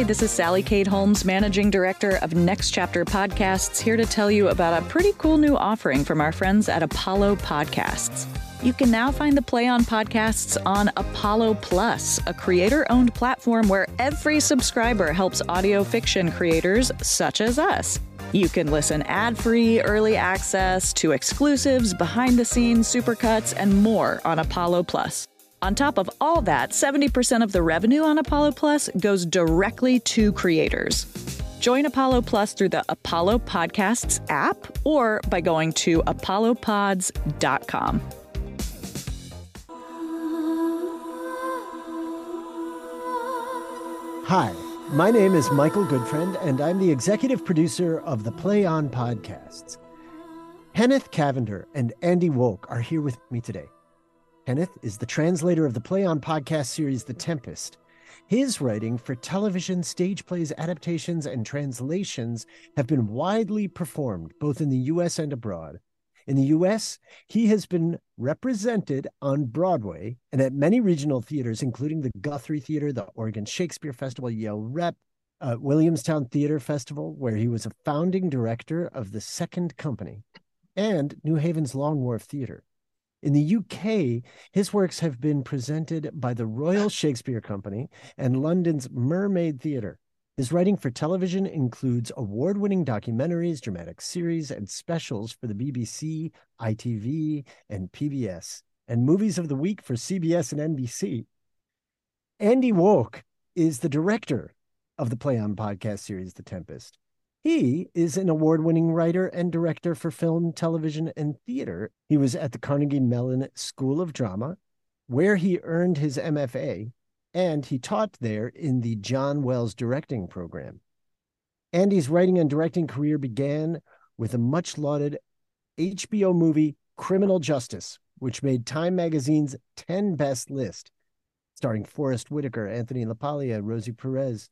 Hi, this is Sally Kate Holmes, Managing Director of Next Chapter Podcasts, here to tell you about a pretty cool new offering from our friends at Apollo Podcasts. You can now find the Play On podcasts on Apollo Plus, a creator owned platform where every subscriber helps audio fiction creators such as us. You can listen ad free, early access to exclusives, behind the scenes, supercuts, and more on Apollo Plus. On top of all that, 70% of the revenue on Apollo Plus goes directly to creators. Join Apollo Plus through the Apollo Podcasts app or by going to apollopods.com. Hi, my name is Michael Goodfriend, and I'm the executive producer of the Play On podcasts. Kenneth Cavander and Andy Wolk are here with me today. Kenneth is the translator of the Play On podcast series The Tempest. His writing for television, stage plays, adaptations, and translations have been widely performed both in the US and abroad. In the US, he has been represented on Broadway and at many regional theaters, including the Guthrie Theater, the Oregon Shakespeare Festival, Yale Rep, uh, Williamstown Theater Festival, where he was a founding director of the Second Company, and New Haven's Long Wharf Theater. In the UK, his works have been presented by the Royal Shakespeare Company and London's Mermaid Theatre. His writing for television includes award winning documentaries, dramatic series, and specials for the BBC, ITV, and PBS, and movies of the week for CBS and NBC. Andy Wolk is the director of the Play On podcast series, The Tempest. He is an award winning writer and director for film, television, and theater. He was at the Carnegie Mellon School of Drama, where he earned his MFA, and he taught there in the John Wells directing program. Andy's writing and directing career began with a much lauded HBO movie, Criminal Justice, which made Time Magazine's 10 best list, starring Forest Whitaker, Anthony LaPaglia, Rosie Perez.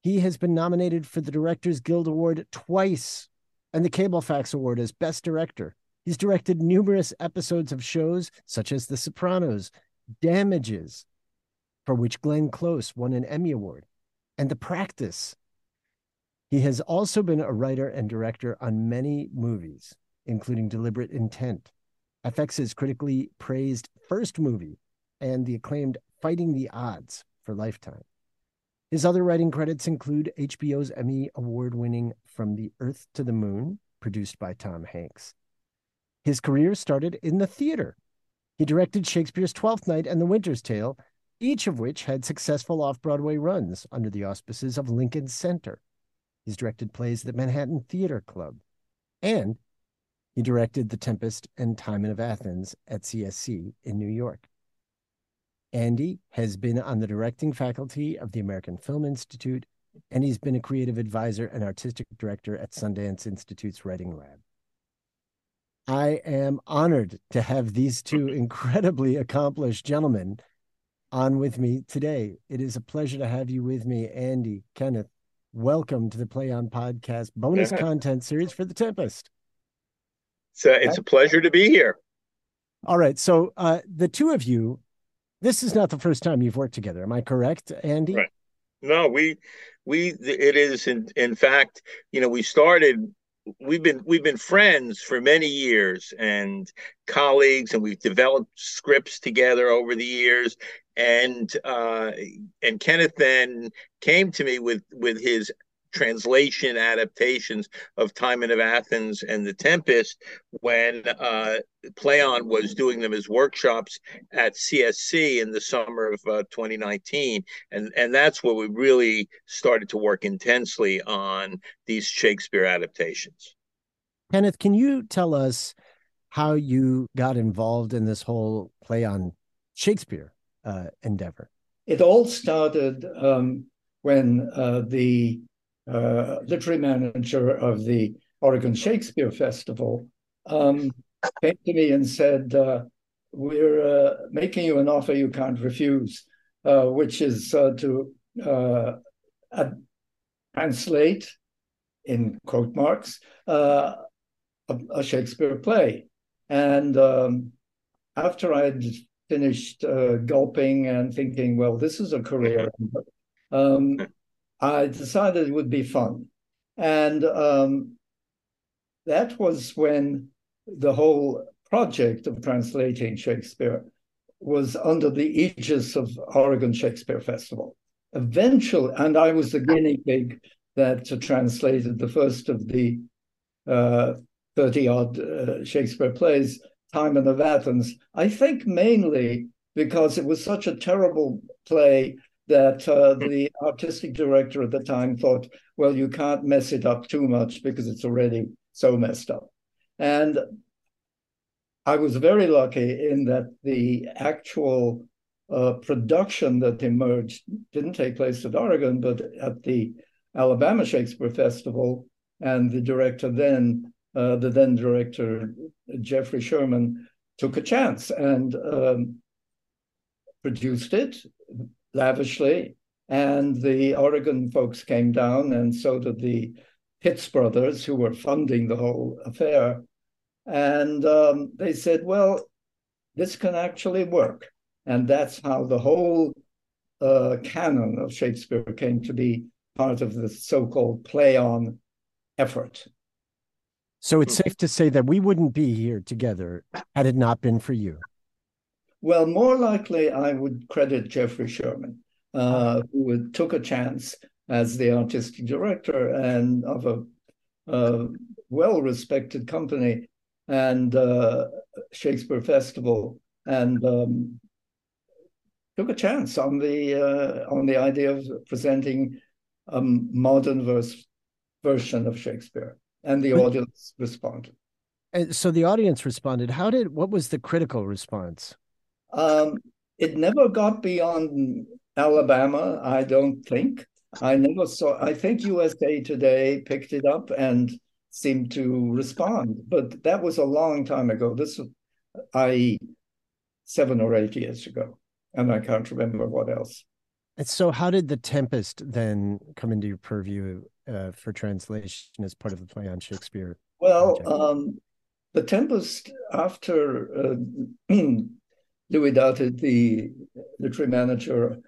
He has been nominated for the Directors Guild Award twice and the CableACE Award as Best Director. He's directed numerous episodes of shows such as The Sopranos, Damages, for which Glenn Close won an Emmy Award, and The Practice. He has also been a writer and director on many movies, including Deliberate Intent, FX's critically praised first movie, and the acclaimed Fighting the Odds for Lifetime. His other writing credits include HBO's Emmy Award winning From the Earth to the Moon, produced by Tom Hanks. His career started in the theater. He directed Shakespeare's Twelfth Night and The Winter's Tale, each of which had successful off Broadway runs under the auspices of Lincoln Center. He's directed plays at the Manhattan Theater Club, and he directed The Tempest and Timon of Athens at CSC in New York. Andy has been on the directing faculty of the American Film Institute, and he's been a creative advisor and artistic director at Sundance Institute's Writing Lab. I am honored to have these two incredibly accomplished gentlemen on with me today. It is a pleasure to have you with me, Andy, Kenneth. Welcome to the Play On Podcast bonus Yeah. content series for The Tempest. So it's a pleasure to be here. All right. So, uh, the two of you, this is not the first time you've worked together. Am I correct, Andy? Right. No, we we it is in in fact, you know, we started we've been we've been friends for many years and colleagues, and we've developed scripts together over the years. And uh, and Kenneth then came to me with with his translation adaptations of Timon of Athens and The Tempest when uh, Play On was doing them as workshops at CSC in the summer of uh, 2019. And, and that's where we really started to work intensely on these Shakespeare adaptations. Kenneth, can you tell us how you got involved in this whole play on Shakespeare uh, endeavor? It all started um, when uh, the uh, literary manager of the Oregon Shakespeare Festival, um, came to me and said, uh, We're uh, making you an offer you can't refuse, uh, which is uh, to translate, in quote marks, a, a, Shakespeare play. And um, after I'd finished gulping and thinking, well, this is a career. Um, I decided it would be fun. And um, that was when the whole project of translating Shakespeare was under the aegis of Oregon Shakespeare Festival. Eventually, and I was the guinea pig that translated the first of the 30 uh, odd uh, Shakespeare plays, Timon of Athens. I think mainly because it was such a terrible play that uh, the artistic director at the time thought, well, you can't mess it up too much because it's already so messed up. And I was very lucky in that the actual uh, production that emerged didn't take place at Oregon, but at the Alabama Shakespeare Festival. And the director then, uh, the then director, Geoffrey Sherman, took a chance and um, produced it lavishly. And the Oregon folks came down, and so did the Hitz brothers, who were funding the whole affair. And um, they said, well, this can actually work. And that's how the whole uh, canon of Shakespeare came to be part of the so called play on effort. So it's safe to say that we wouldn't be here together had it not been for you. Well, more likely, I would credit Geoffrey Sherman, uh, who took a chance as the artistic director and of a, a well-respected company and uh, Shakespeare Festival, and um, took a chance on the uh, on the idea of presenting a modern verse version of Shakespeare, and the audience responded. And so the audience responded. How did? What was the critical response? Um, it never got beyond Alabama, I don't think. I never saw, I think USA Today picked it up and seemed to respond, but that was a long time ago. This i.e., seven or eight years ago, and I can't remember what else. And so, how did the Tempest then come into your purview uh, for translation as part of the play on Shakespeare? Well, um, the Tempest, after uh, Lue Douthit, the literary manager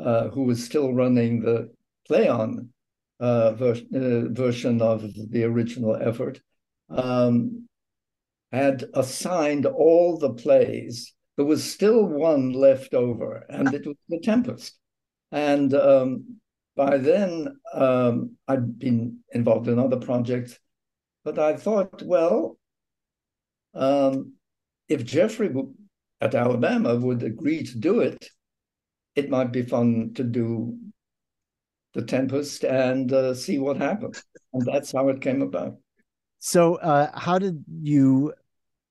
uh, who was still running the Play On uh, ver- uh, version of the original effort, um, had assigned all the plays. There was still one left over, and it was The Tempest. And um, by then, um, I'd been involved in other projects, but I thought, well, um, if Geoffrey at Alabama would agree to do it, it might be fun to do the Tempest and uh, see what happens. And that's how it came about. So, uh, how did you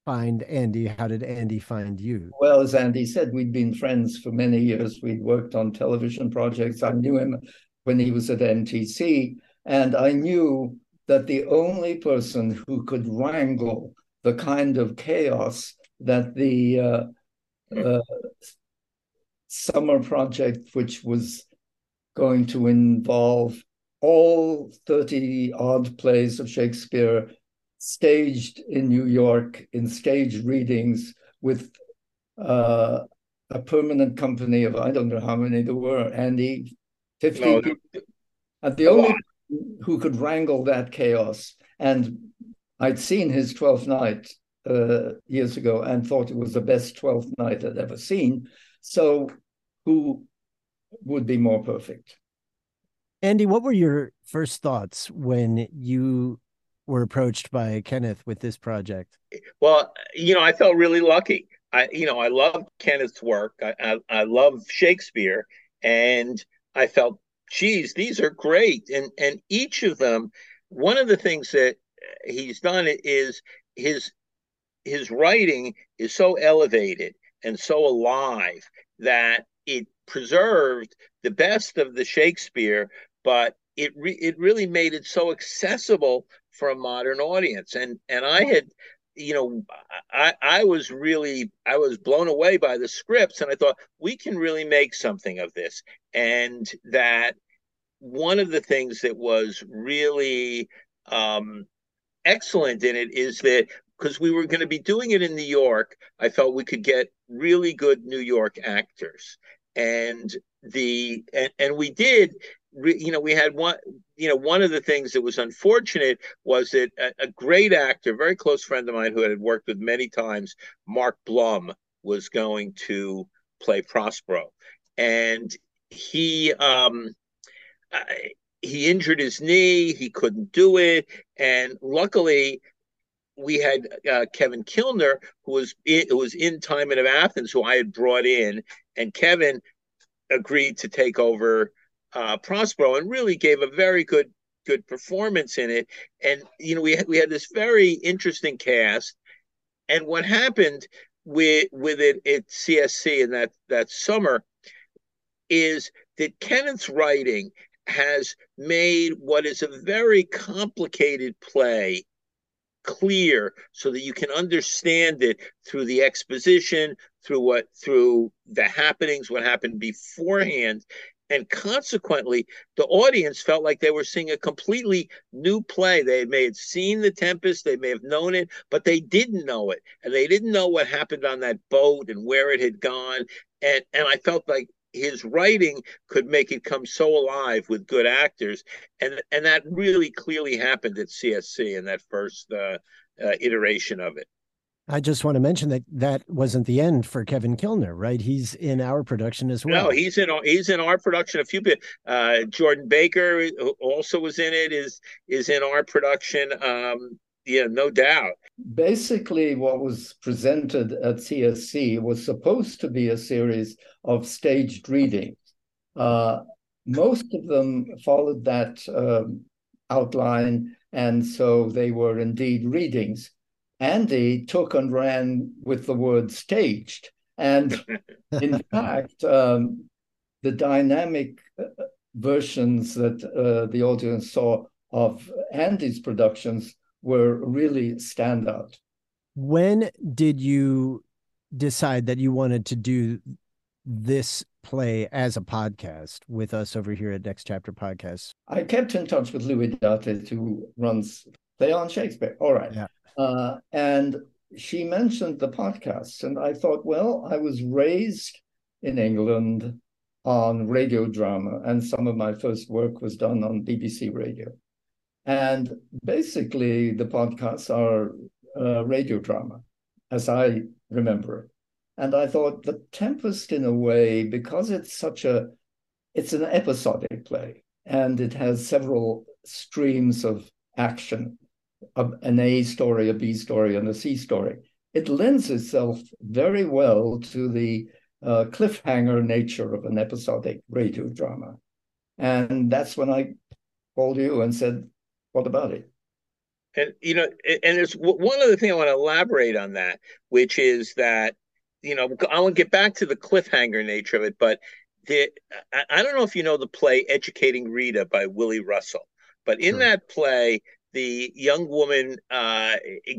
find Andy? How did Andy find you? Well, as Andy said, we'd been friends for many years. We'd worked on television projects. I knew him when he was at NTC, and I knew that the only person who could wrangle the kind of chaos that the uh, uh, summer project, which was going to involve all 30 odd plays of Shakespeare staged in New York in stage readings with uh, a permanent company of I don't know how many there were, Andy, 50 no, And the only who could wrangle that chaos. And I'd seen his Twelfth Night uh, years ago and thought it was the best Twelfth Night I'd ever seen. So, who would be more perfect? Andy, what were your first thoughts when you were approached by Kenneth with this project? Well, you know, I felt really lucky. I, you know, I love Kenneth's work. I, I, I love Shakespeare, and I felt, geez, these are great. And and each of them, one of the things that he's done is his his writing is so elevated and so alive that it preserved the best of the Shakespeare, but it re- it really made it so accessible for a modern audience. And and I had, you know, I I was really I was blown away by the scripts, and I thought we can really make something of this. And that one of the things that was really um, excellent in it is that because we were going to be doing it in New York, I felt we could get really good New York actors. And the and, and we did you know we had one you know one of the things that was unfortunate was that a, a, great actor very close friend of mine who had worked with many times mark blum was going to play prospero and he um he injured his knee he couldn't do it and luckily we had uh, Kevin Kilner, who was in, was in Timon of Athens, who I had brought in, and Kevin agreed to take over uh, Prospero and really gave a very good good performance in it. And you know, we had, we had this very interesting cast. And what happened with with it at CSC in that that summer is that Kenneth's writing has made what is a very complicated play clear so that you can understand it through the exposition through what through the happenings what happened beforehand. And consequently the audience felt like they were seeing a completely new play. They may have seen the tempest they may have known it but they didn't know it. And they didn't know what happened on that boat and where it had gone. And and i felt like his writing could make it come so alive with good actors and and that really clearly happened at csc in that first uh, uh, iteration of it I just want to mention that that wasn't the end for Kevin Kilner, right? He's in our production as well. No, he's in he's in our production. A few bit. Uh, Jordan Baker who also was in it. Is is in our production. Um, yeah, no doubt. Basically, what was presented at CSC was supposed to be a series of staged readings. Uh, most of them followed that um, outline, and so they were indeed readings. Andy took and ran with the word staged. And in fact, um, the dynamic uh, versions that uh, the audience saw of Andy's productions were really standout. When did you decide that you wanted to do this play as a podcast with us over here at Next Chapter Podcast? I kept in touch with Lue Douthit, who runs Play on Shakespeare. All right. Yeah. Uh, and she mentioned the podcast, and I thought, well, I was raised in England on radio drama, and some of my first work was done on BBC Radio. And basically, the podcasts are uh, radio drama, as I remember it. And I thought the Tempest, in a way, because it's such a, it's an episodic play, and it has several streams of action an A story, a B story, and a C story. It lends itself very well to the uh, cliffhanger nature of an episodic radio drama. And that's when I called you and said, What about it? And, you know, and there's one other thing I want to elaborate on that, which is that, you know, I want to get back to the cliffhanger nature of it, but the, I don't know if you know the play Educating Rita by Willy Russell, but in sure. that play, the young woman uh,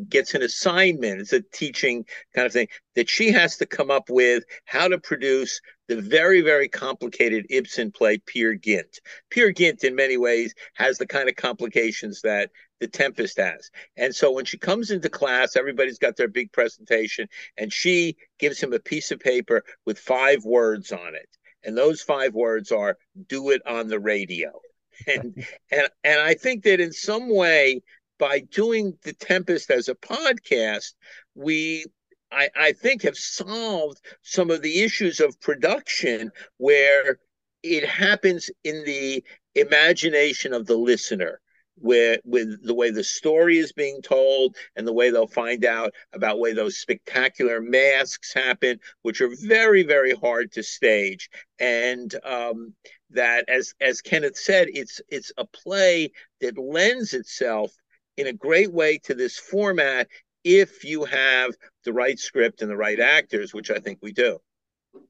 gets an assignment. It's a teaching kind of thing that she has to come up with how to produce the very, very complicated Ibsen play, Peer Gynt. Peer Gynt, in many ways, has the kind of complications that The Tempest has. And so when she comes into class, everybody's got their big presentation, and she gives him a piece of paper with five words on it. And those five words are do it on the radio and and and I think that in some way by doing the Tempest as a podcast, we I, I think have solved some of the issues of production where it happens in the imagination of the listener with with the way the story is being told and the way they'll find out about way those spectacular masques happen which are very very hard to stage. And um, that as as kenneth said it's it's a play that lends itself in a great way to this format if you have the right script and the right actors which i think we do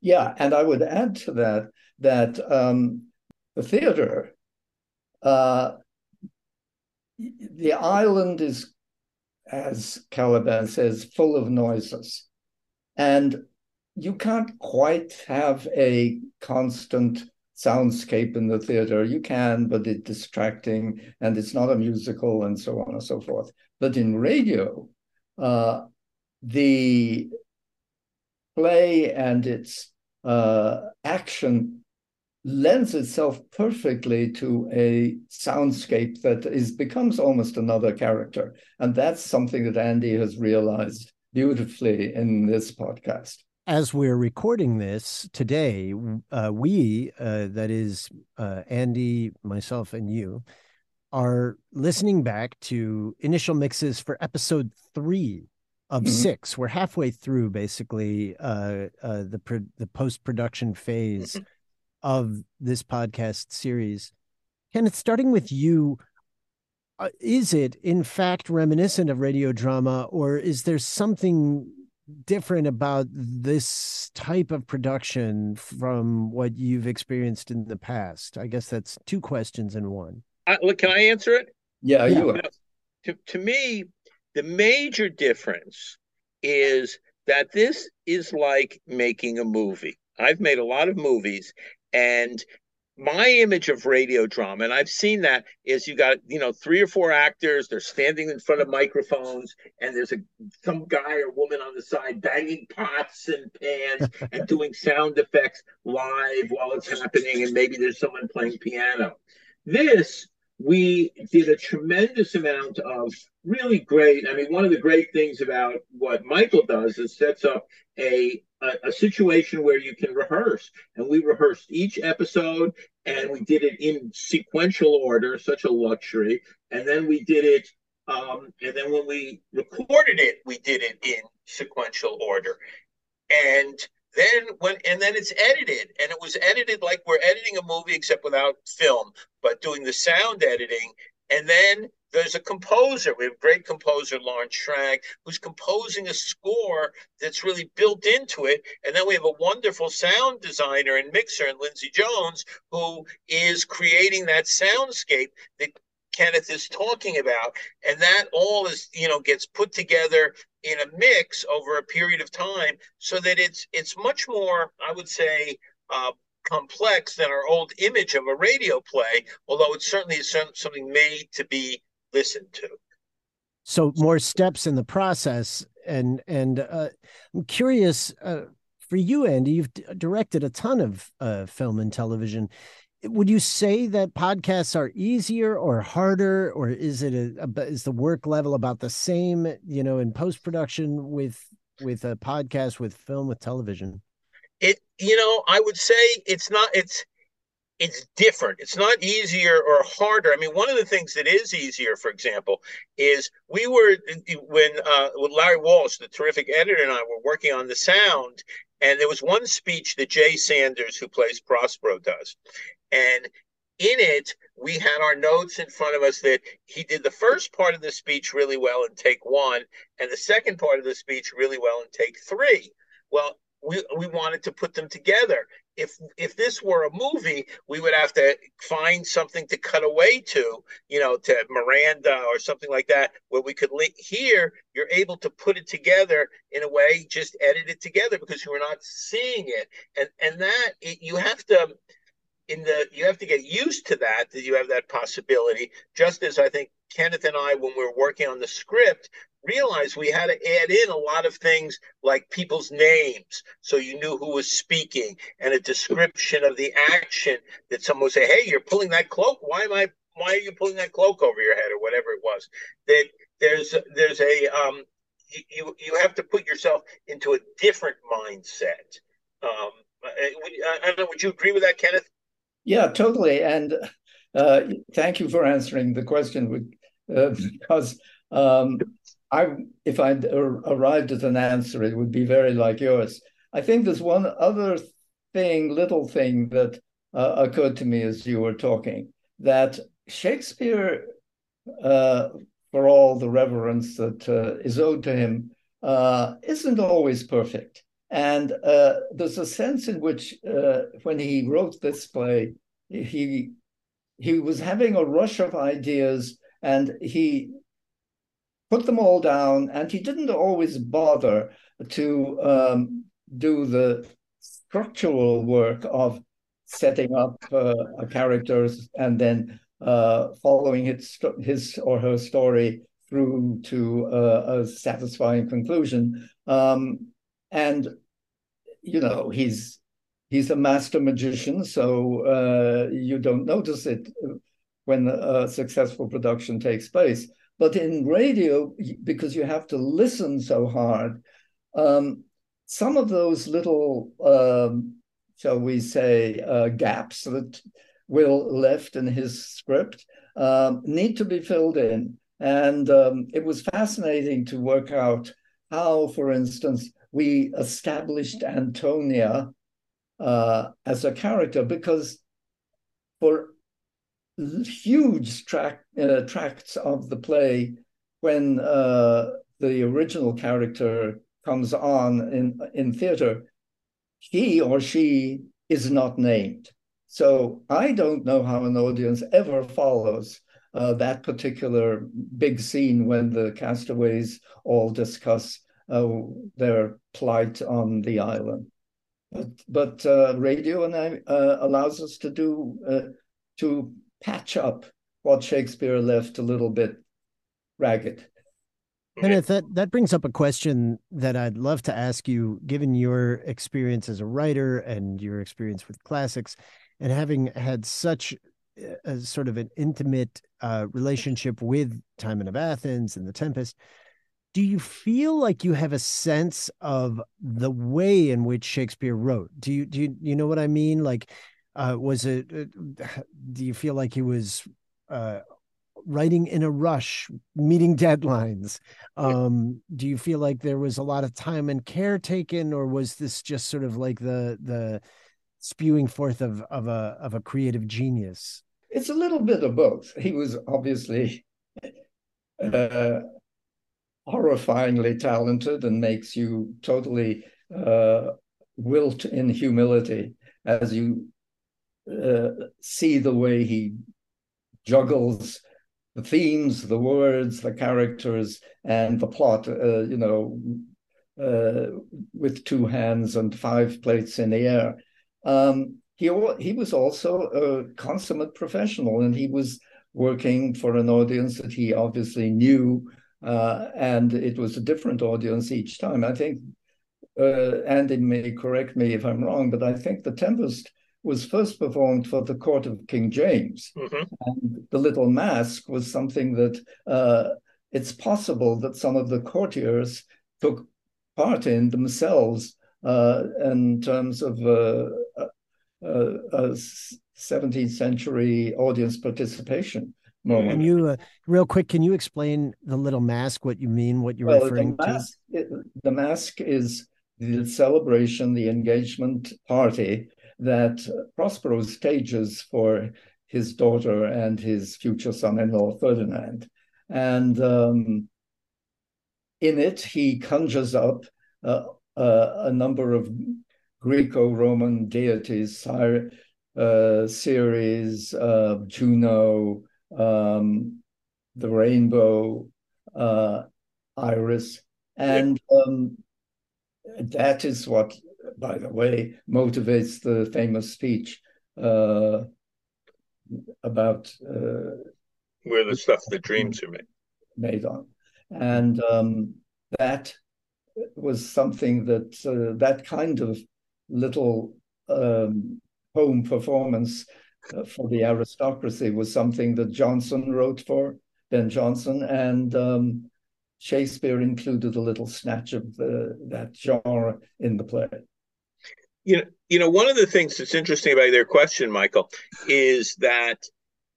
yeah and i would add to that that um, the theater uh, the island is, as Caliban says, full of noises. And you can't quite have a constant soundscape in the theater. You can, but it's distracting and it's not a musical and so on and so forth. But in radio, uh, the play and its uh, action lends itself perfectly to a soundscape that is becomes almost another character. And that's something that andy has realized beautifully in this podcast. As we're recording this today uh, we uh, that is uh, andy myself and you are listening back to initial mixes for episode three of mm-hmm. six we're halfway through basically uh, uh, the pro- the post-production phase of this podcast series. Kenneth, starting with you, uh, is it in fact reminiscent of radio drama, or is there something different about this type of production from what you've experienced in the past? I guess that's two questions in one. Uh, look, can I answer it? Yeah, you are. To, to me, the major difference is that this is like making a movie. I've made a lot of movies, and my image of radio drama, and I've seen that, is you got you know three or four actors. They're standing in front of microphones, and there's a some guy or woman on the side banging pots and pans and doing sound effects live while it's happening, and maybe there's someone playing piano. This we did a tremendous amount of really great. I mean, one of the great things about what Michael does is sets up a a, a, situation where you can rehearse. And we rehearsed each episode and we did it in sequential order, such a luxury. And then we did it, um, and then when we recorded it, we did it in sequential order. And then when and then it's edited and it was edited like we're editing a movie except without film but doing the sound editing and then there's a composer. We have great composer, Lawrence Schrank, who's composing a score that's really built into it. And then we have a wonderful sound designer and mixer in Lindsay Jones, who is creating that soundscape that Kenneth is talking about. And that all is, you know, gets put together in a mix over a period of time so that it's it's much more, I would say, uh, complex than our old image of a radio play, although it certainly is something made to be listened to. So more steps in the process, and and uh, I'm curious uh, for you, Andy. You've directed a ton of uh, film and television. Would you say that podcasts are easier or harder, or is it a, a is the work level about the same? You know, in post production with with a podcast, with film, with television. It you know, I would say it's not. It's it's different. It's not easier or harder. I mean, one of the things that is easier, for example, is we were when uh, Larry Walsh, the terrific editor, and I were working on the sound, and there was one speech that Jay Sanders, who plays Prospero, does, and in it we had our notes in front of us that he did the first part of the speech really well in take one, and the second part of the speech really well in take three. Well, we, we wanted to put them together if if this were a movie, we would have to find something to cut away to, you know, to Miranda or something like that, where we could link. Here, you're able to put it together in a way, just edit it together because you are not seeing it, and and that it, you have to in the you have to get used to that that you have that possibility just as i think kenneth and i when we were working on the script realized we had to add in a lot of things like people's names so you knew who was speaking and a description of the action that someone would say hey you're pulling that cloak. Why am i why are you pulling that cloak over your head? or whatever it was. That there's there's a um you you have to put yourself into a different mindset. Um I, I don't know would you agree with that kenneth? Yeah totally and uh, thank you for answering the question uh, because um, I, if I'd arrived at an answer, it would be very like yours. I think there's one other thing, little thing that uh, occurred to me as you were talking that Shakespeare, uh, for all the reverence that uh, is owed to him, uh, isn't always perfect. And uh, there's a sense in which, uh, when he wrote this play, he he was having a rush of ideas, and he put them all down, and he didn't always bother to um, do the structural work of setting up uh, characters and then uh, following his, his or her story through to uh, a satisfying conclusion. Um, and you know he's he's a master magician, so uh, you don't notice it when a successful production takes place. But in radio, because you have to listen so hard, um, some of those little, um, shall we say, uh, gaps that Will left in his script um, need to be filled in. And um, it was fascinating to work out how, for instance, we established Antonia uh, as a character, because for huge track, uh, tracts of the play when uh, the original character comes on in in theater he or she is not named. So i don't know how an audience ever follows uh, that particular big scene when the castaways all discuss uh, their plight on the island. But but uh, radio and I, uh, allows us to do to patch up what Shakespeare left a little bit ragged. Kenneth, that, that brings up a question that I'd love to ask you, given your experience as a writer and your experience with classics, and having had such a sort of an intimate uh, relationship with Timon of Athens and The Tempest. Do you feel like you have a sense of the way in which Shakespeare wrote? Do you do you, you know what I mean? Like uh, was it? Uh, do you feel like he was uh, writing in a rush, meeting deadlines? Um, do you feel like there was a lot of time and care taken, or was this just sort of like the the spewing forth of of a of a creative genius? It's a little bit of both. He was obviously uh, horrifyingly talented and makes you totally uh, wilt in humility as you uh, see the way he juggles the themes, the words, the characters, and the plot, uh, you know, uh, with two hands and five plates in the air. Um, he, he was also a consummate professional, and he was working for an audience that he obviously knew, uh, and it was a different audience each time. I think, uh, Andy may correct me if I'm wrong, but I think The Tempest was first performed for the court of King James. Mm-hmm. And the little masque was something that uh, it's possible that some of the courtiers took part in themselves uh, in terms of uh, a 17th century audience participation. Moment. Can you, uh, real quick, can you explain the little masque, what you mean, what you're well, referring the masque, to? It, the masque is the celebration, the engagement party that Prospero stages for his daughter and his future son-in-law Ferdinand, and um, in it he conjures up uh, uh, a number of Greco-Roman deities, uh, Ceres, uh, Juno, um, the rainbow, uh, Iris, and um, that is what by the way, motivates the famous speech uh, about uh, where the stuff the dreams are made made on, and um, that was something that uh, that kind of little um, home performance uh, for the aristocracy was something that Johnson wrote for Ben Jonson, and um, Shakespeare included a little snatch of the, that genre in the play. You know, you know, one of the things that's interesting about their question, Michael, is that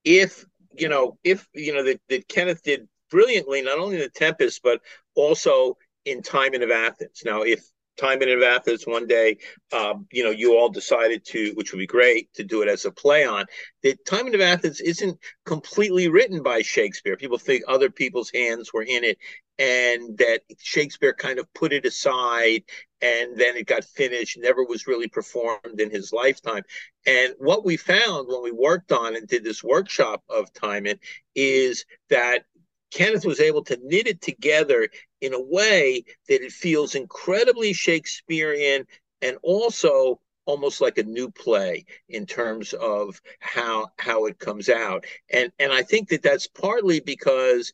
if you know, if you know that, that Kenneth did brilliantly, not only in the Tempest, but also in Timon of Athens. Now, if Timon of Athens one day, um, you know, you all decided to, which would be great, to do it as a play on. The Timon of Athens isn't completely written by Shakespeare. People think other people's hands were in it, and that Shakespeare kind of put it aside, and then it got finished. Never was really performed in his lifetime. And what we found when we worked on and did this workshop of Timon is that Kenneth was able to knit it together in a way that it feels incredibly Shakespearean and also almost like a new play in terms of how how it comes out and and i think that that's partly because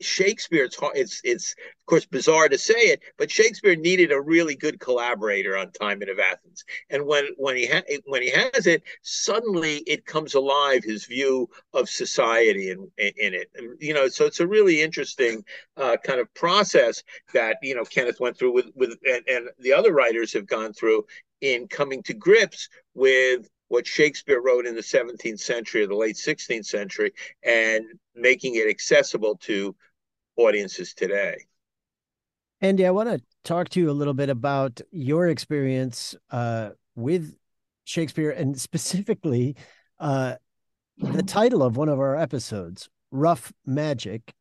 Shakespeare, it's hard, it's it's of course bizarre to say it, but Shakespeare needed a really good collaborator on Timon of Athens, and when when he ha- when he has it, suddenly it comes alive his view of society in in it, and, you know. So it's a really interesting uh, kind of process that you know Kenneth went through with with and, and the other writers have gone through in coming to grips with what Shakespeare wrote in the 17th century or the late 16th century and making it accessible to audiences today. Andy, I want to talk to you a little bit about your experience uh, with Shakespeare and specifically uh, the title of one of our episodes, Rough Magic,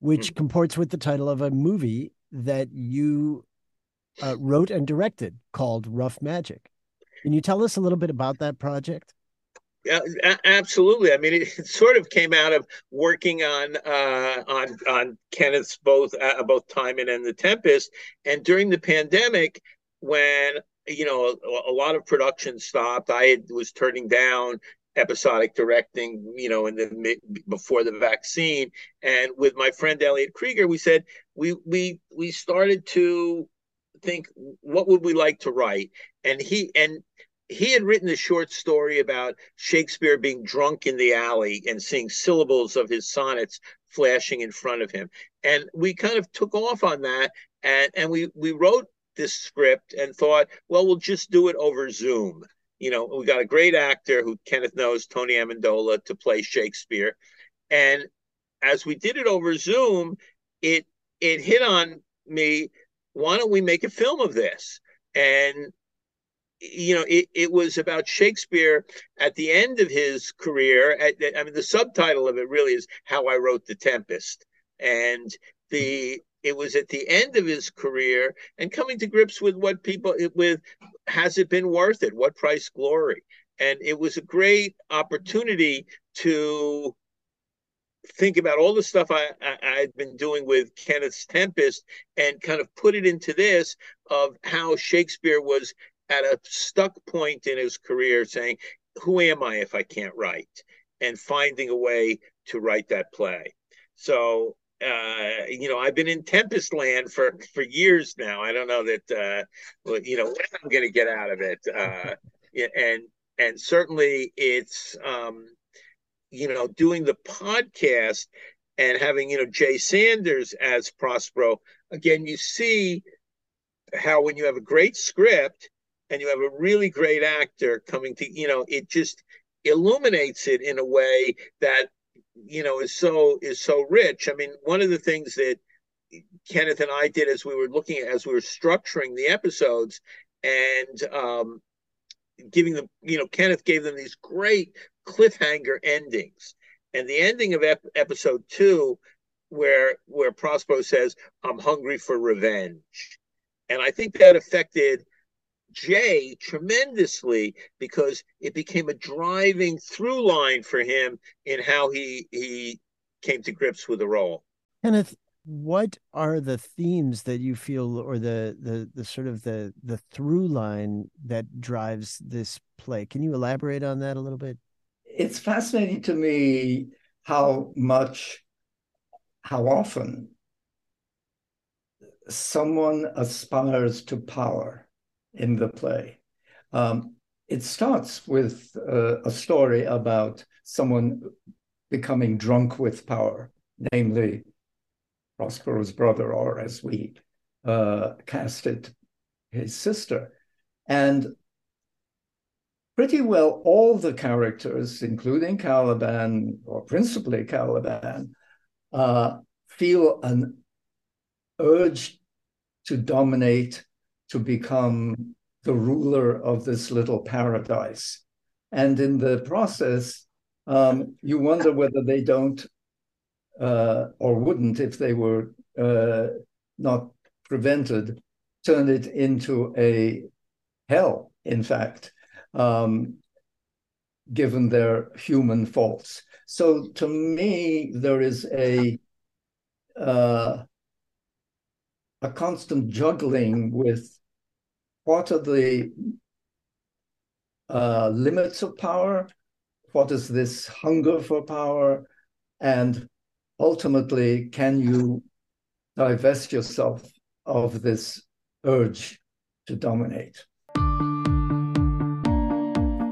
which mm-hmm. comports with the title of a movie that you uh, wrote and directed called Rough Magic. Can you tell us a little bit about that project? Yeah, absolutely. I mean, it, sort of came out of working on uh, on on Kenneth's both uh, both Timon and the Tempest, and during the pandemic, when you know a, a lot of production stopped, I had, was turning down episodic directing, you know, in the before the vaccine, and with my friend Elliot Krieger, we said we we we started to think what would we like to write, and he and he had written a short story about Shakespeare being drunk in the alley and seeing syllables of his sonnets flashing in front of him. And we kind of took off on that and, and we, we wrote this script and thought, well, we'll just do it over Zoom. You know, we got a great actor who Kenneth knows, Tony Amendola, to play Shakespeare. And as we did it over Zoom, it it hit on me, why don't we make a film of this? And you know, it, it was about Shakespeare at the end of his career. At, I mean, the subtitle of it really is "How I Wrote the Tempest," and the it was at the end of his career and coming to grips with what people with has it been worth it? What price glory? And it was a great opportunity to think about all the stuff I, I had been doing with Kenneth's Tempest and kind of put it into this of how Shakespeare was at a stuck point in his career saying, Who am I if I can't write? And finding a way to write that play. So, uh, you know, I've been in Tempest land for, for years now. I don't know that, uh, you know, when I'm going to get out of it. Uh, and, and certainly it's, um, you know, doing the podcast and having, you know, Jay Sanders as Prospero, again, you see how when you have a great script and you have a really great actor coming to you know it just illuminates it in a way that you know is so is so rich. I mean one of the things that kenneth and i did as we were looking at as we were structuring the episodes and um giving them you know kenneth gave them these great cliffhanger endings. And the ending of ep- episode two where where prospero says i'm hungry for revenge. And i think that affected Jay tremendously because it became a driving through line for him in how he he came to grips with the role. Kenneth, what are the themes that you feel or the the the sort of the the through line that drives this play? Can you elaborate on that a little bit? It's fascinating to me how much how often someone aspires to power in the play. Um, it starts with uh, a story about someone becoming drunk with power, namely Prospero's brother, or as we uh, cast it, his sister. And pretty well all the characters, including Caliban, or principally Caliban, uh, feel an urge to dominate, to become the ruler of this little paradise. And in the process, um, you wonder whether they don't uh, or wouldn't, if they were uh, not prevented, turn it into a hell, in fact, um, given their human faults. So to me, there is a uh, a constant juggling with what are the uh, limits of power, what is this hunger for power, and ultimately, can you divest yourself of this urge to dominate?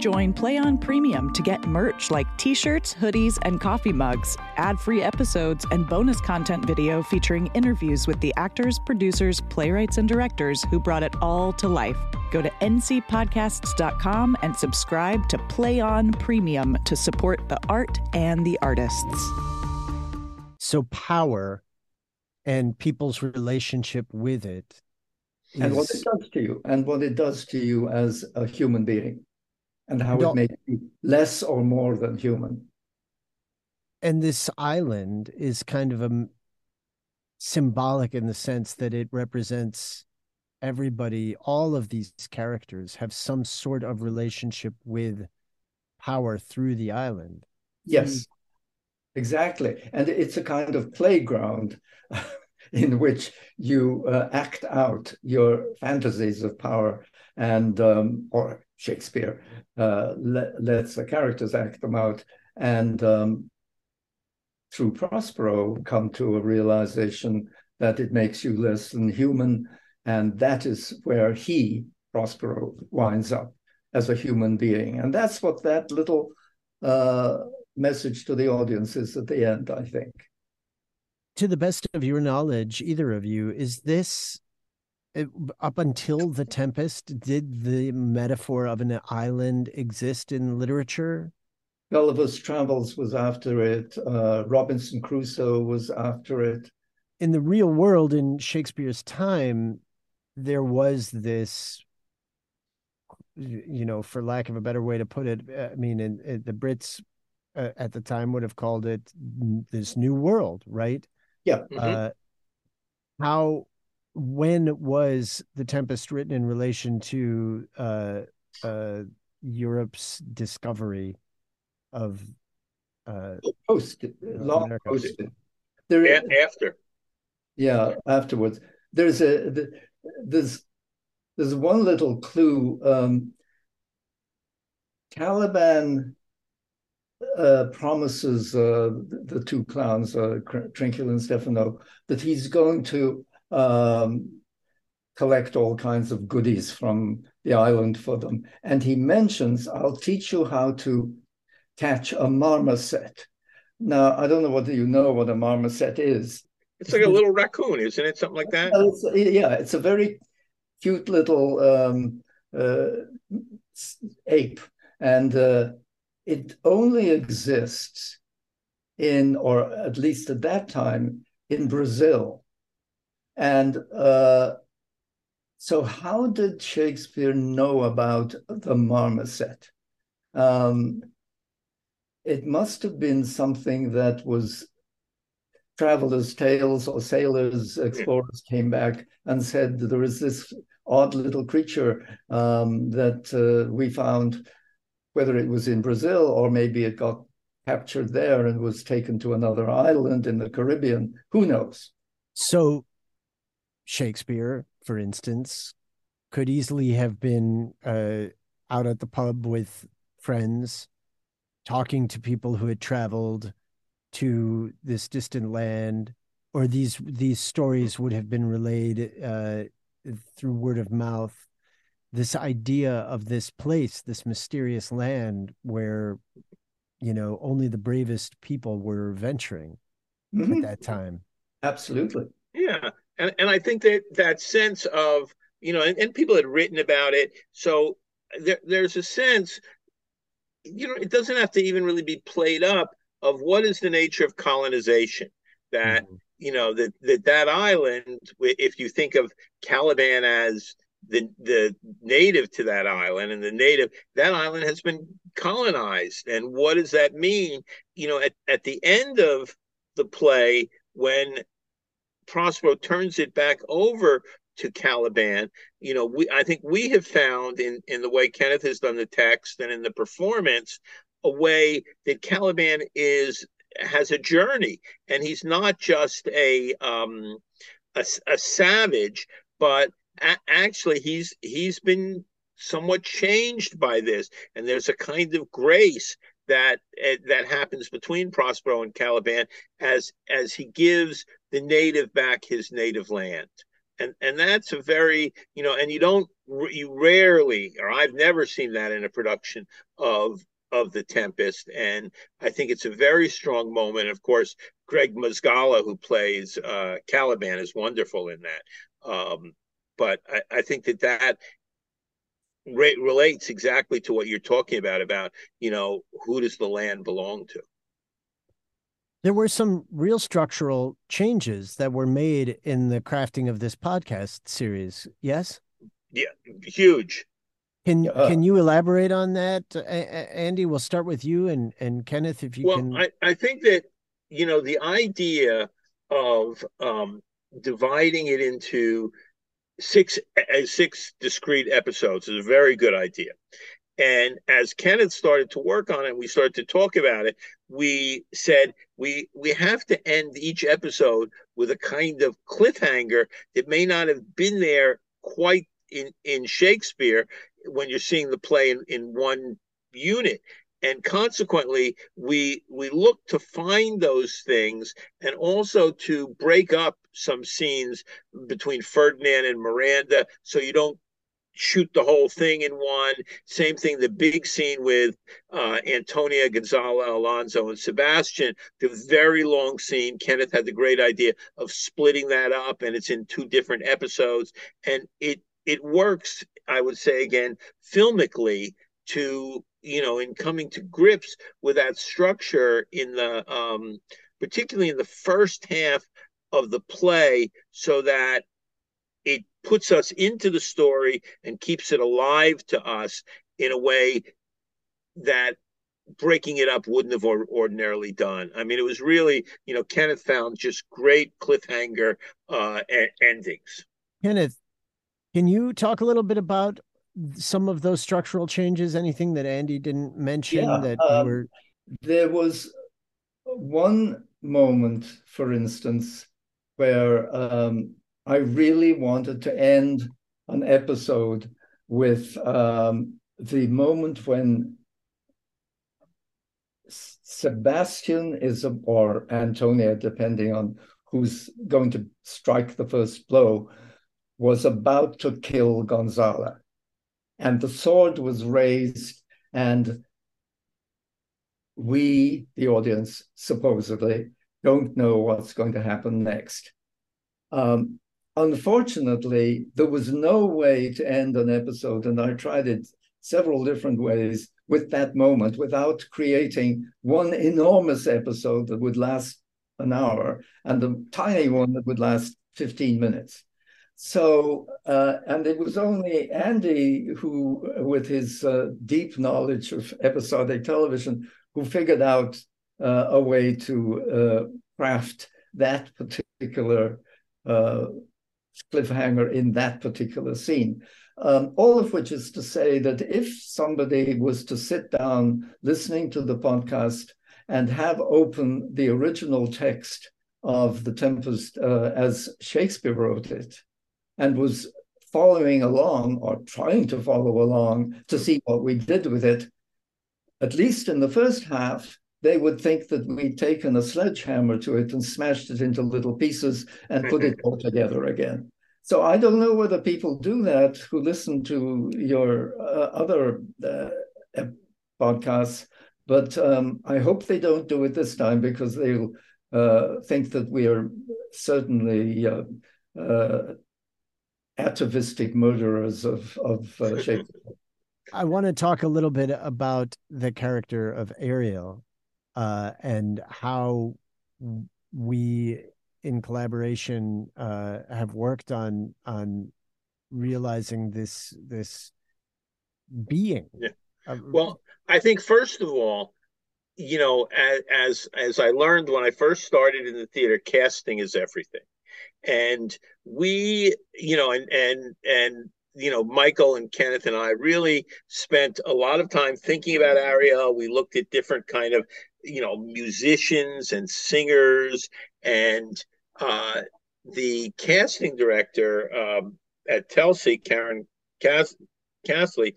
Join Play On Premium to get merch like t shirts, hoodies, and coffee mugs, ad free episodes, and bonus content video featuring interviews with the actors, producers, playwrights, and directors who brought it all to life. Go to ncpodcasts.com and subscribe to Play On Premium to support the art and the artists. So, power and people's relationship with it. Is... And what it does to you, and what it does to you as a human being and how no. it makes you less or more than human. And this island is kind of a symbolic in the sense that it represents everybody, all of these characters have some sort of relationship with power through the island. Yes, exactly. And it's a kind of playground in which you uh, act out your fantasies of power and um, or Shakespeare uh, let, lets the characters act them out, and um, through Prospero come to a realization that it makes you less than human, and that is where he Prospero winds up as a human being, and that's what that little uh, message to the audience is at the end, I think. To the best of your knowledge, either of you, is this it, up until the Tempest, did the metaphor of an island exist in literature? Gulliver's Travels was after it. Uh, Robinson Crusoe was after it. In the real world, in Shakespeare's time, there was this, you know, for lack of a better way to put it, I mean, in, in the Brits uh, at the time would have called it this new world, right? Yeah. Mm-hmm. Uh, how when was the Tempest written in relation to uh, uh, Europe's discovery of uh, post long post. There a- after. Yeah afterwards. There's a there's there's one little clue um, Caliban uh, promises uh, the two clowns, uh, Trinculo and Stephano, that he's going to um, collect all kinds of goodies from the island for them. And he mentions, I'll teach you how to catch a marmoset. Now, I don't know whether you know what a marmoset is. It's like a little raccoon, isn't it? Something like that? It's, yeah, it's a very cute little um, uh, ape. And uh, it only exists in, or at least at that time, in Brazil. And uh, so, how did Shakespeare know about the marmoset? Um, it must have been something that was travelers' tales or sailors, explorers came back and said there is this odd little creature um, that uh, we found, whether it was in Brazil or maybe it got captured there and was taken to another island in the Caribbean. Who knows? So Shakespeare, for instance, could easily have been uh, out at the pub with friends, talking to people who had traveled to this distant land, or these these stories would have been relayed uh, through word of mouth. this idea of this place, this mysterious land where, you know, only the bravest people were venturing mm-hmm. at that time. Absolutely. Yeah. And, and I think that that sense of, you know, and, and people had written about it. So there, there's a sense, you know, it doesn't have to even really be played up of what is the nature of colonization that, mm-hmm. you know, that, that that island, if you think of Caliban as the the native to that island and the native that island has been colonized and what does that mean you know at, at the end of the play when prospero turns it back over to caliban you know we i think we have found in in the way kenneth has done the text and in the performance a way that caliban is has a journey. And he's not just a um a, a savage but a- actually he's he's been somewhat changed by this. And there's a kind of grace that uh, that happens between Prospero and Caliban as as he gives the native back his native land and and that's a very you know and you don't you rarely or I've never seen that in a production of of the Tempest, and I think it's a very strong moment. Of course, Greg Mazgala, who plays uh, Caliban, is wonderful in that. Um, but I, I think that that re- relates exactly to what you're talking about about you know who does the land belong to? There were some real structural changes that were made in the crafting of this podcast series. Yes? Yeah huge. Can uh, can you elaborate on that andy? We'll start with you and and kenneth if you well, can. I, I think that you know the idea of um dividing it into six uh, six discrete episodes is a very good idea. And as Kenneth started to work on it, we started to talk about it. We said we we have to end each episode with a kind of cliffhanger that may not have been there quite in in Shakespeare when you're seeing the play in, in one unit and consequently we we look to find those things and also to break up some scenes between ferdinand and miranda so you don't shoot the whole thing in one. Same thing the big scene with uh, antonia gonzalo alonso and sebastian. The very long scene kenneth had the great idea of splitting that up and it's in two different episodes. And it it works i would say again filmically to you know, in coming to grips with that structure in the, um, particularly in the first half of the play, so that it puts us into the story and keeps it alive to us in a way that breaking it up wouldn't have ordinarily done. I mean, it was really, you know, Kenneth found just great cliffhanger uh, endings. Kenneth, can you talk a little bit about some of those structural changes? Anything that Andy didn't mention yeah, that um, were there was one moment, for instance, where um, I really wanted to end an episode with um, the moment when Sebastian is, or Antonia, depending on who's going to strike the first blow, was about to kill Gonzala and the sword was raised, and we, the audience, supposedly don't know what's going to happen next. Um, unfortunately, there was no way to end an episode, and I tried it several different ways with that moment without creating one enormous episode that would last an hour and a tiny one that would last 15 minutes. So, uh, and it was only Andy who, with his uh, deep knowledge of episodic television, who figured out uh, a way to uh, craft that particular uh, cliffhanger in that particular scene. Um, all of which is to say that if somebody was to sit down listening to the podcast and have open the original text of The Tempest uh, as Shakespeare wrote it, and was following along or trying to follow along to see what we did with it, at least in the first half, they would think that we'd taken a sledgehammer to it and smashed it into little pieces and put it all together again. so I don't know whether people do that who listen to your uh, other uh, podcasts, but um, I hope they don't do it this time because they'll uh, think that we are certainly uh, uh, atavistic murderers of of uh, Shakespeare. I want to talk a little bit about the character of Ariel uh, and how we, in collaboration, uh, have worked on on realizing this this being. Yeah. well, I think first of all, you know, as, as as I learned when I first started in the theater, casting is everything, and we, you know, and and and you know, Michael and Kenneth and I really spent a lot of time thinking about Ariel. We looked at different kind of, you know, musicians and singers, and uh, the casting director um, at Telsey, Karen Castley,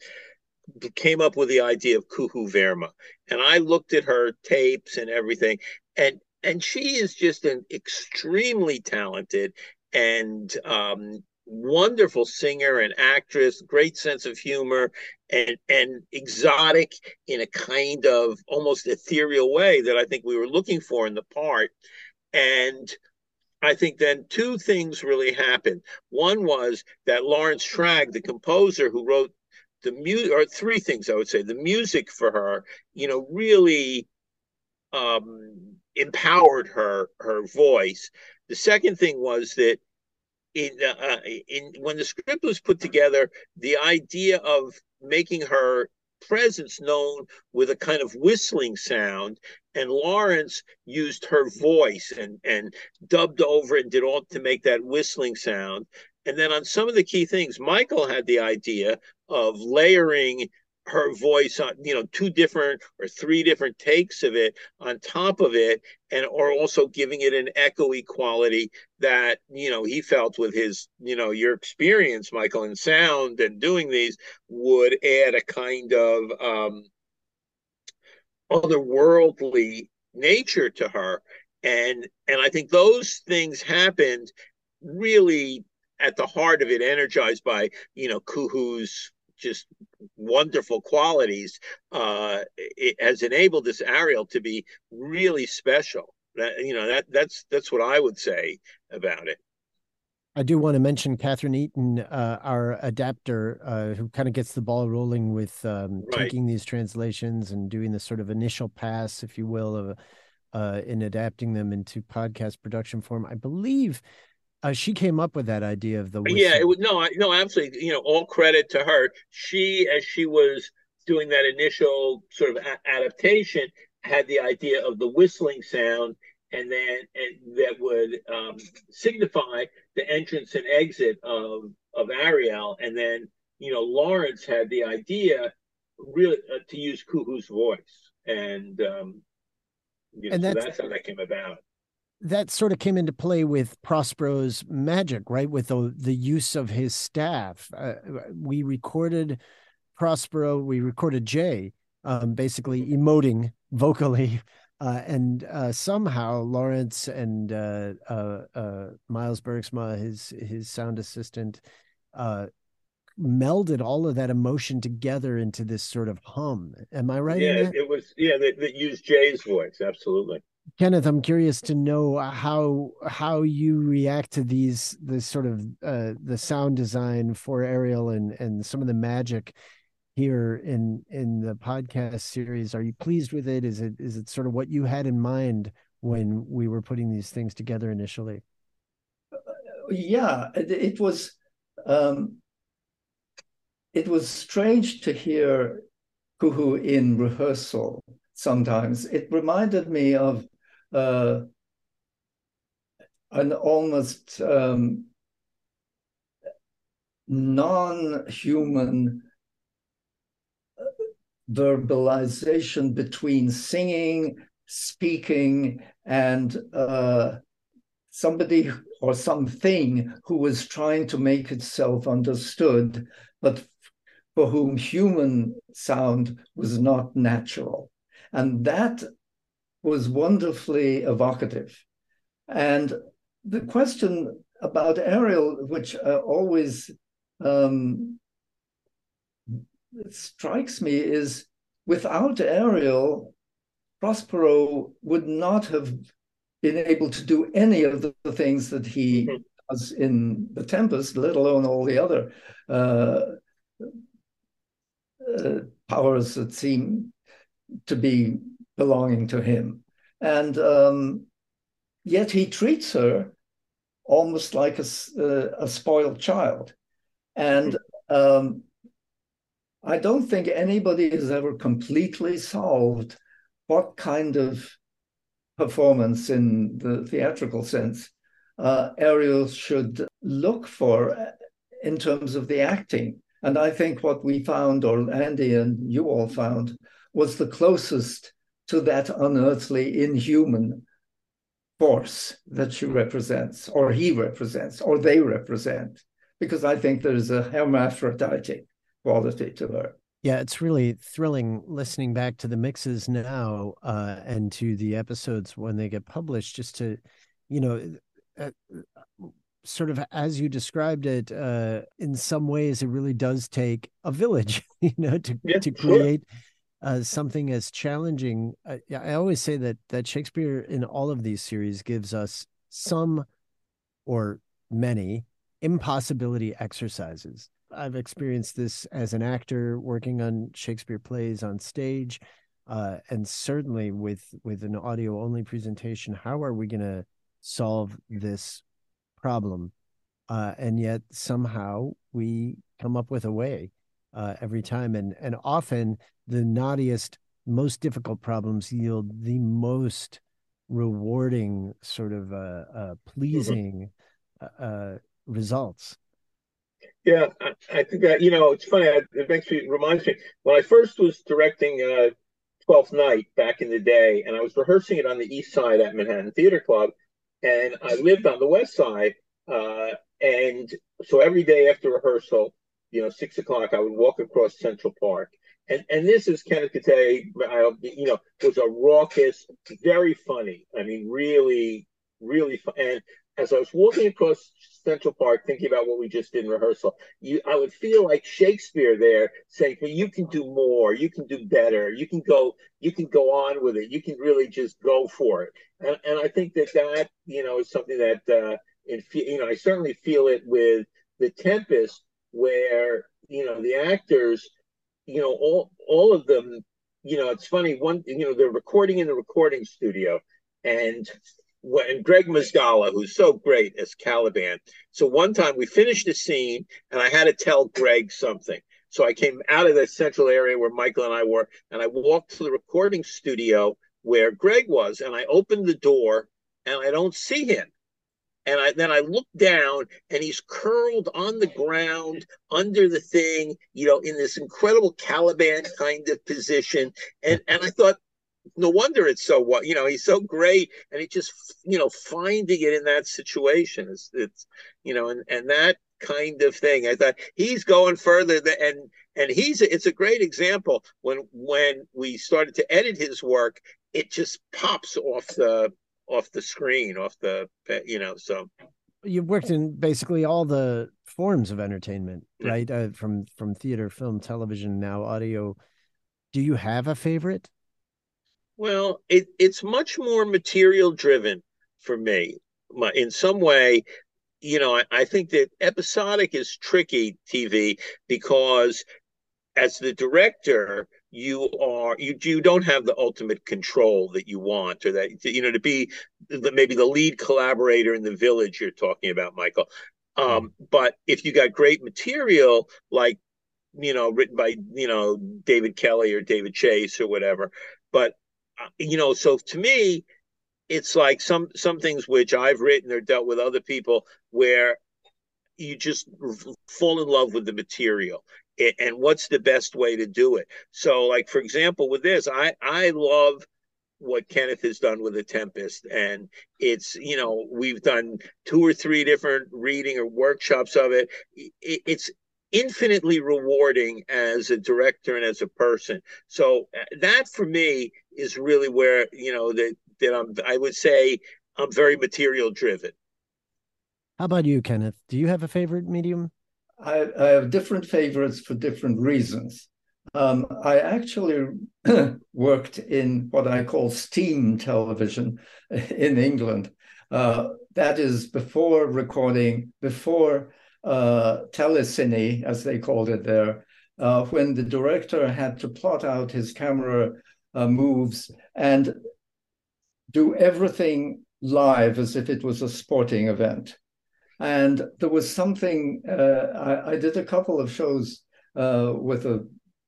came up with the idea of Kuhu Verma, and I looked at her tapes and everything, and and she is just an extremely talented and um, wonderful singer and actress, great sense of humor, and and exotic in a kind of almost ethereal way that I think we were looking for in the part. And I think then two things really happened. One was that Lawrence Schrag, the composer who wrote the music, or three things I would say, the music for her, you know, really um, empowered her her voice. The second thing was that in uh, in when the script was put together, the idea of making her presence known with a kind of whistling sound and Lawrence used her voice and and dubbed over and did all to make that whistling sound and then on some of the key things Michael had the idea of layering her voice on you know two different or three different takes of it on top of it and or also giving it an echoey quality that you know he felt with his you know your experience michael in sound and doing these would add a kind of um otherworldly nature to her. And and i think those things happened really at the heart of it energized by you know kuhu's just wonderful qualities uh, it has enabled this Ariel to be really special. That you know that that's that's what I would say about it. I do want to mention Catherine Eaton, uh, our adapter, uh, who kind of gets the ball rolling with um, right. taking these translations and doing the sort of initial pass, if you will, of uh, in adapting them into podcast production form. I believe uh, she came up with that idea of the whistle. yeah. It was no, no, absolutely. You know, all credit to her. She, as she was doing that initial sort of a- adaptation, had the idea of the whistling sound, and then and that would um, signify the entrance and exit of of Ariel, and then you know Lawrence had the idea really uh, to use Kuhu's voice, and um, you know, and that's, so that's how that came about that sort of came into play with Prospero's magic, right? With the the use of his staff. Uh, we recorded Prospero, we recorded Jay, um, basically emoting vocally, uh, and uh, somehow Lawrence and uh, uh, uh, Miles Bergsma, his his sound assistant, melded all of that emotion together into this sort of hum. Am I right? Yeah, it was. Yeah, that, that used Jay's voice. Absolutely. Kenneth, I'm curious to know how how you react to these the sort of uh, the sound design for Ariel and and some of the magic here in in the podcast series. Are you pleased with it? Is it is it sort of what you had in mind when we were putting these things together initially? Yeah, it, it was um, it was strange to hear Kuhu in rehearsal sometimes. It reminded me of uh, an almost um, non-human verbalization between singing, speaking, and uh, somebody or something who was trying to make itself understood, but for whom human sound was not natural. And that was wonderfully evocative. And the question about Ariel, which uh, always um, strikes me, is without Ariel, Prospero would not have been able to do any of the, things that he mm-hmm. does in The Tempest, let alone all the other uh, uh, powers that seem to be belonging to him. And um, yet he treats her almost like a, uh, a spoiled child. And um, I don't think anybody has ever completely solved what kind of performance in the theatrical sense uh, Ariel should look for uh, in terms of the acting. And I think what we found, or Andy and you all found, was the closest to that unearthly, inhuman force that she represents, or he represents, or they represent, because I think there's a hermaphroditic quality to her. Yeah, it's really thrilling listening back to the mixes now uh, and to the episodes when they get published, just to, you know, uh, sort of as you described it, uh, in some ways, it really does take a village, you know, to yeah, to create sure uh, something as challenging. I, I always say that that Shakespeare in all of these series gives us some or many impossibility exercises. I've experienced this as an actor working on Shakespeare plays on stage, uh, and certainly with with an audio only presentation. How are we going to solve this problem? Uh, and yet somehow we come up with a way uh, every time, and and often the naughtiest, most difficult problems yield the most rewarding, sort of uh, uh, mm-hmm. pleasing mm-hmm. results. Yeah, I, I, think that you know it's funny. It makes me reminds me when I first was directing uh, Twelfth Night back in the day, and I was rehearsing it on the East Side at Manhattan Theater Club, and I lived on the West Side, uh, and so every day after rehearsal, you know, six o'clock, I would walk across Central Park, and and this is Kenneth Katay, you know, was a raucous, very funny. I mean, really, really fun. And as I was walking across Central Park, thinking about what we just did in rehearsal, you, I would feel like Shakespeare there saying, "Well, you can do more. You can do better. You can go. You can go on with it. You can really just go for it." And and I think that that you know is something that uh, in you know I certainly feel it with the Tempest, where you know the actors you know, all all of them, you know, it's funny. One, you know, they're recording in the recording studio, and when Greg Mazgala, who's so great as Caliban. So one time we finished a scene, and I had to tell Greg something. So I came out of the central area where Michael and I were, and I walked to the recording studio where Greg was, and I opened the door, and I don't see him. And I, then I look down and he's curled on the ground under the thing, you know, in this incredible Caliban kind of position. And and I thought, no wonder it's so what you know he's so great. And it just you know finding it in that situation is it's you know and and that kind of thing. I thought he's going further than, and and he's it's a great example. When when we started to edit his work it just pops off the off the screen, off the you know. So you've worked in basically all the forms of entertainment, right? Uh, from from theater, film, television, now audio. Do you have a favorite? Well, it, it's much more material driven for me. My, in some way, you know, I, I think that episodic is tricky TV because as the director, you are you you don't have the ultimate control that you want or that you know to be the, maybe the lead collaborator in the village you're talking about michael um, mm-hmm. but if you got great material like you know written by you know david kelley or david chase or whatever but uh, you know so to me it's like some some things which i've written or dealt with other people where you just fall in love with the material and what's the best way to do it so like for example with this i i love what kenneth has done with the tempest and it's you know we've done two or three different reading or workshops of it, it it's infinitely rewarding as a director and as a person so uh, that for me is really where you know that that i'm i would say i'm very material driven How about you, Kenneth? Do you have a favorite medium? I, I have different favorites for different reasons. Um, I actually worked in what I call steam television in England. Uh, that is before recording, before uh, telecine, as they called it there, uh, when the director had to plot out his camera uh, moves and do everything live as if it was a sporting event. And there was something, uh, I, I, did a couple of shows uh, with a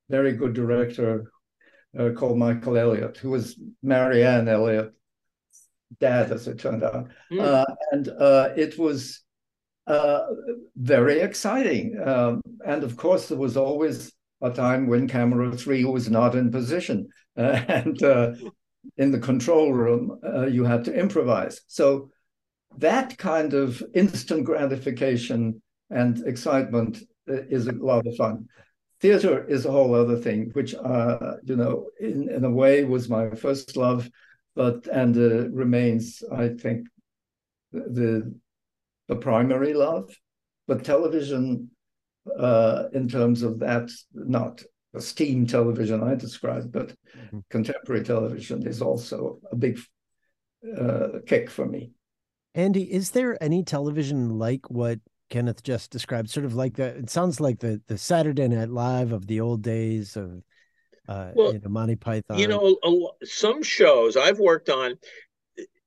very good director uh, called Michael Elliott, who was Marianne Elliott dad, as it turned out. Mm. and it was uh, very exciting. Um, and of course, there was always a time when camera three was not in position. Uh, and uh, in the control room, uh, you had to improvise. So that kind of instant gratification and excitement uh, is a lot of fun. Theater is a whole other thing, which, you know, in, in a way was my first love, but and remains, I think, the the primary love, but television, uh, in terms of that, not the steam television I described, but mm-hmm. contemporary television is also a big uh, kick for me. Andy, is there any television like what Kenneth just described? Sort of like the, it sounds like the the Saturday Night Live of the old days of uh, well, you know, Monty Python. You know, a, some shows I've worked on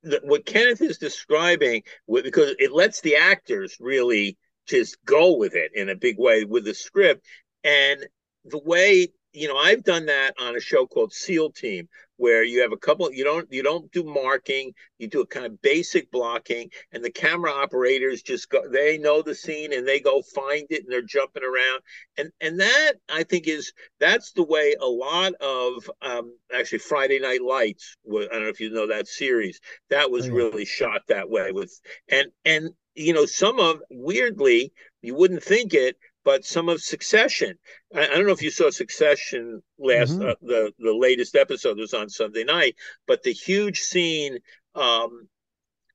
the, what Kenneth is describing, because it lets the actors really just go with it in a big way with the script, and the way you know I've done that on a show called SEAL Team, where you have a couple you don't you don't do marking you do a kind of basic blocking and the camera operators just go they know the scene and they go find it and they're jumping around and and that i think is that's the way a lot of um actually friday night lights i don't know if you know that series that was oh, yeah. really shot that way with and and you know some of weirdly you wouldn't think it but some of Succession. I, I, don't know if you saw Succession last mm-hmm. uh, the the latest episode was on Sunday night, but the huge scene. Um,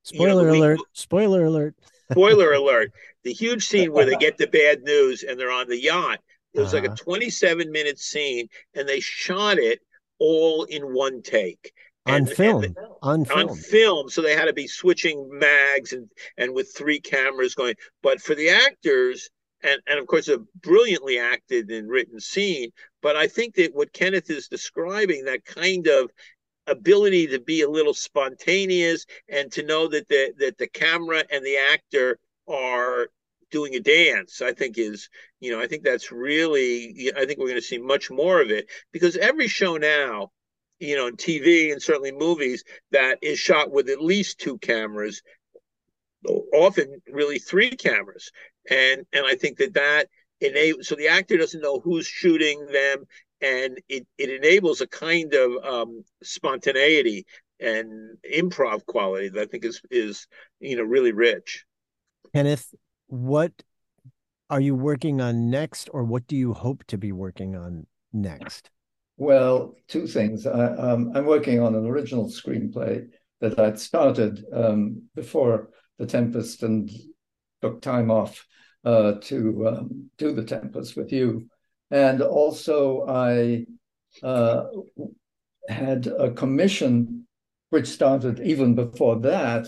spoiler you know, alert! We, spoiler alert! spoiler alert! The huge scene where they get the bad news and they're on the yacht. It was uh-huh. like a uh-huh. 27 minute scene, and they shot it all in one take on film and on film on film so they had to be switching mags and and with three cameras going but for the actors and and of course a brilliantly acted and written scene but i think that what kenneth is describing that kind of ability to be a little spontaneous and to know that the that the camera and the actor are doing a dance i think is you know i think that's really i think we're going to see much more of it. Because every show now you know in tv and certainly movies that is shot with at least two cameras often really three cameras and and I think that that enables so the actor doesn't know who's shooting them, and it it enables a kind of um, spontaneity and improv quality that I think is is you know really rich. Kenneth, what are you working on next, or what do you hope to be working on next? Well, two things. I, um, I'm working on an original screenplay that I'd started um, before The Tempest and took time off uh, to um, do the Tempest with you. And also, I uh, had a commission which started even before that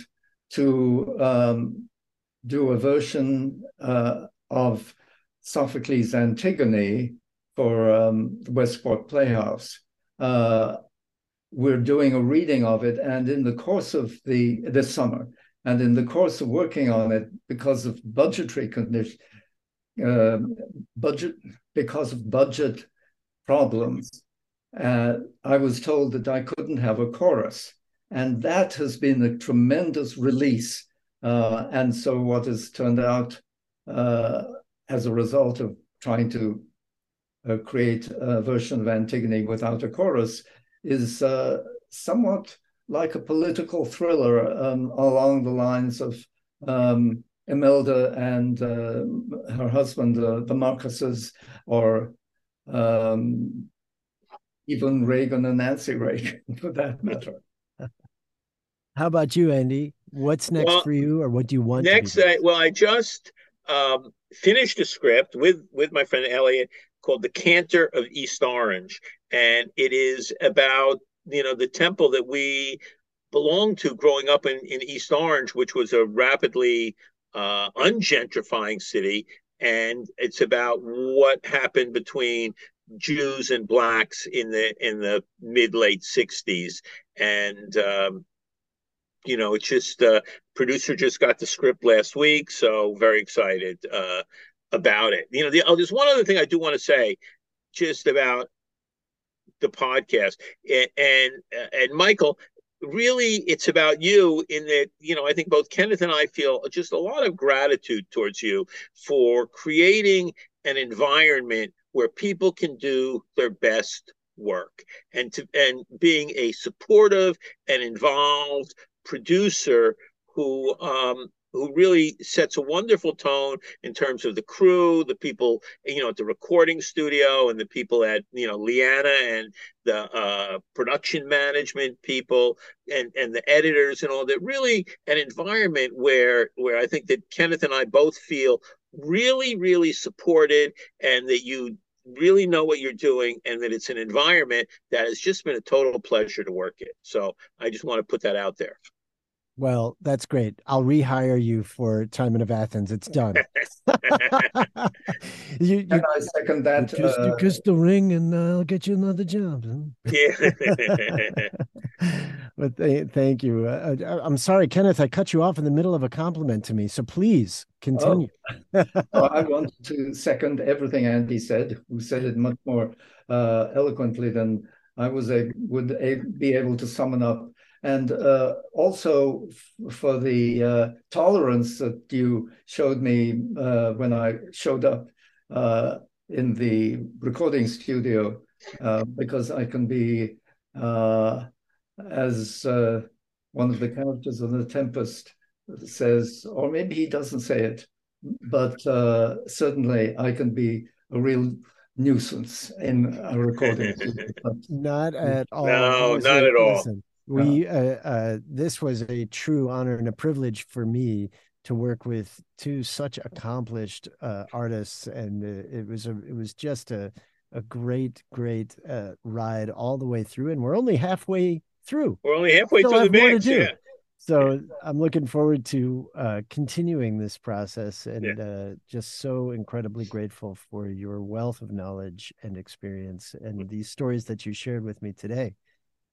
to um, do a version uh, of Sophocles' Antigone for um, the Westport Playhouse. Uh, we're doing a reading of it, and in the course of the this summer, and in the course of working on it, because of budgetary conditions, uh, budget because of budget problems, uh, I was told that I couldn't have a chorus, and that has been a tremendous release. Uh, and so, what has turned out uh, as a result of trying to uh, create a version of Antigone without a chorus is uh, somewhat like a political thriller um, along the lines of um, Imelda and uh, her husband, uh, the Marcoses, or um, even Reagan and Nancy Reagan, for that matter. How about you, Andy? What's next Well, for you, or what do you want? Next, to be I, well, I just um, finished a script with with my friend Elliot called "The Cantor of East Orange," and it is about you know the temple that we belonged to growing up in in East Orange, which was a rapidly uh, ungentrifying city, and it's about what happened between Jews and blacks in the in the mid late '60s, and um, you know, it's just uh, producer just got the script last week, so very excited uh, about it. You know, the, oh, there's one other thing I do want to say, just about the podcast, and and, and Michael. Really, it's about you in that, you know, I think both Kenneth and I feel just a lot of gratitude towards you for creating an environment where people can do their best work and to and being a supportive and involved producer who um, who really sets a wonderful tone in terms of the crew, the people you know at the recording studio, and the people at you know Leanna and the uh, production management people and and the editors and all that. Really, an environment where where I think that Kenneth and I both feel really really supported, and that you really know what you're doing and that it's an environment that has just been a total pleasure to work in. So I just want to put that out there. Well, that's great. I'll rehire you for Timon of Athens. It's done. you, you, And I second that. you kiss, you uh, kiss the ring, and uh, I'll get you another job. huh? Yeah. but th- thank you. Uh, I- I'm sorry, Kenneth. I cut you off in the middle of a compliment to me. So please continue. oh, I want to second everything Andy said, who said it much more uh, eloquently than I was a, would a, be able to summon up. And uh, also f- for the uh, tolerance that you showed me uh, when I showed up uh, in the recording studio, uh, because I can be, uh, as uh, one of the characters in The Tempest says, or maybe he doesn't say it, but uh, certainly I can be a real nuisance in a recording. studio. Not at all. No, not at all. Listen, we uh, uh, this was a true honor and a privilege for me to work with two such accomplished uh, artists, and uh, it was a it was just a a great great uh, ride all the way through, and we're only halfway through. We're only halfway Still through the have more to mix. do. Yeah. So I'm looking forward to uh, continuing this process and Yeah. uh, just so incredibly grateful for your wealth of knowledge and experience Mm-hmm. and these stories that you shared with me today.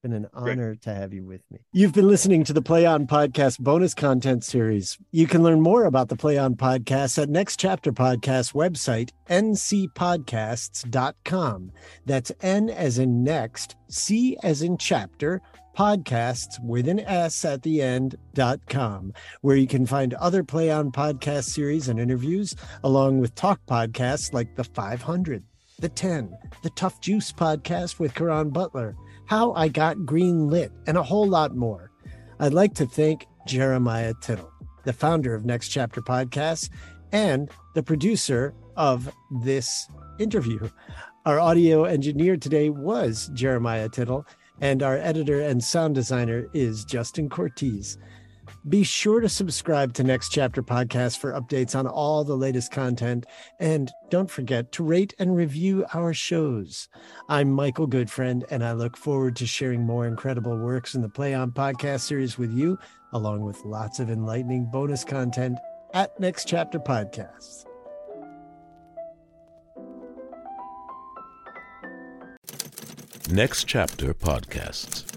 Been an Great. honor to have you with me. You've been listening to the Play On Podcast bonus content series. You can learn more about the Play On Podcast at Next Chapter Podcast website, ncpodcasts.com. That's N as in next, C as in chapter, podcasts with an S at the end dot com, where you can find other Play On podcast series and interviews, along with talk podcasts like the 500, the 10, the Tough Juice podcast with Karan Butler, How I Got Green Lit, and a whole lot more. I'd like to thank Jeremiah Tittle, the founder of Next Chapter Podcasts and the producer of this interview. Our audio engineer today was Jeremiah Tittle, and our editor and sound designer is Justin Cortez. Be sure to subscribe to Next Chapter Podcast for updates on all the latest content. And don't forget to rate and review our shows. I'm Michael Goodfriend, and I look forward to sharing more incredible works in the Play On podcast series with you, along with lots of enlightening bonus content at Next Chapter Podcasts. Next Chapter Podcasts.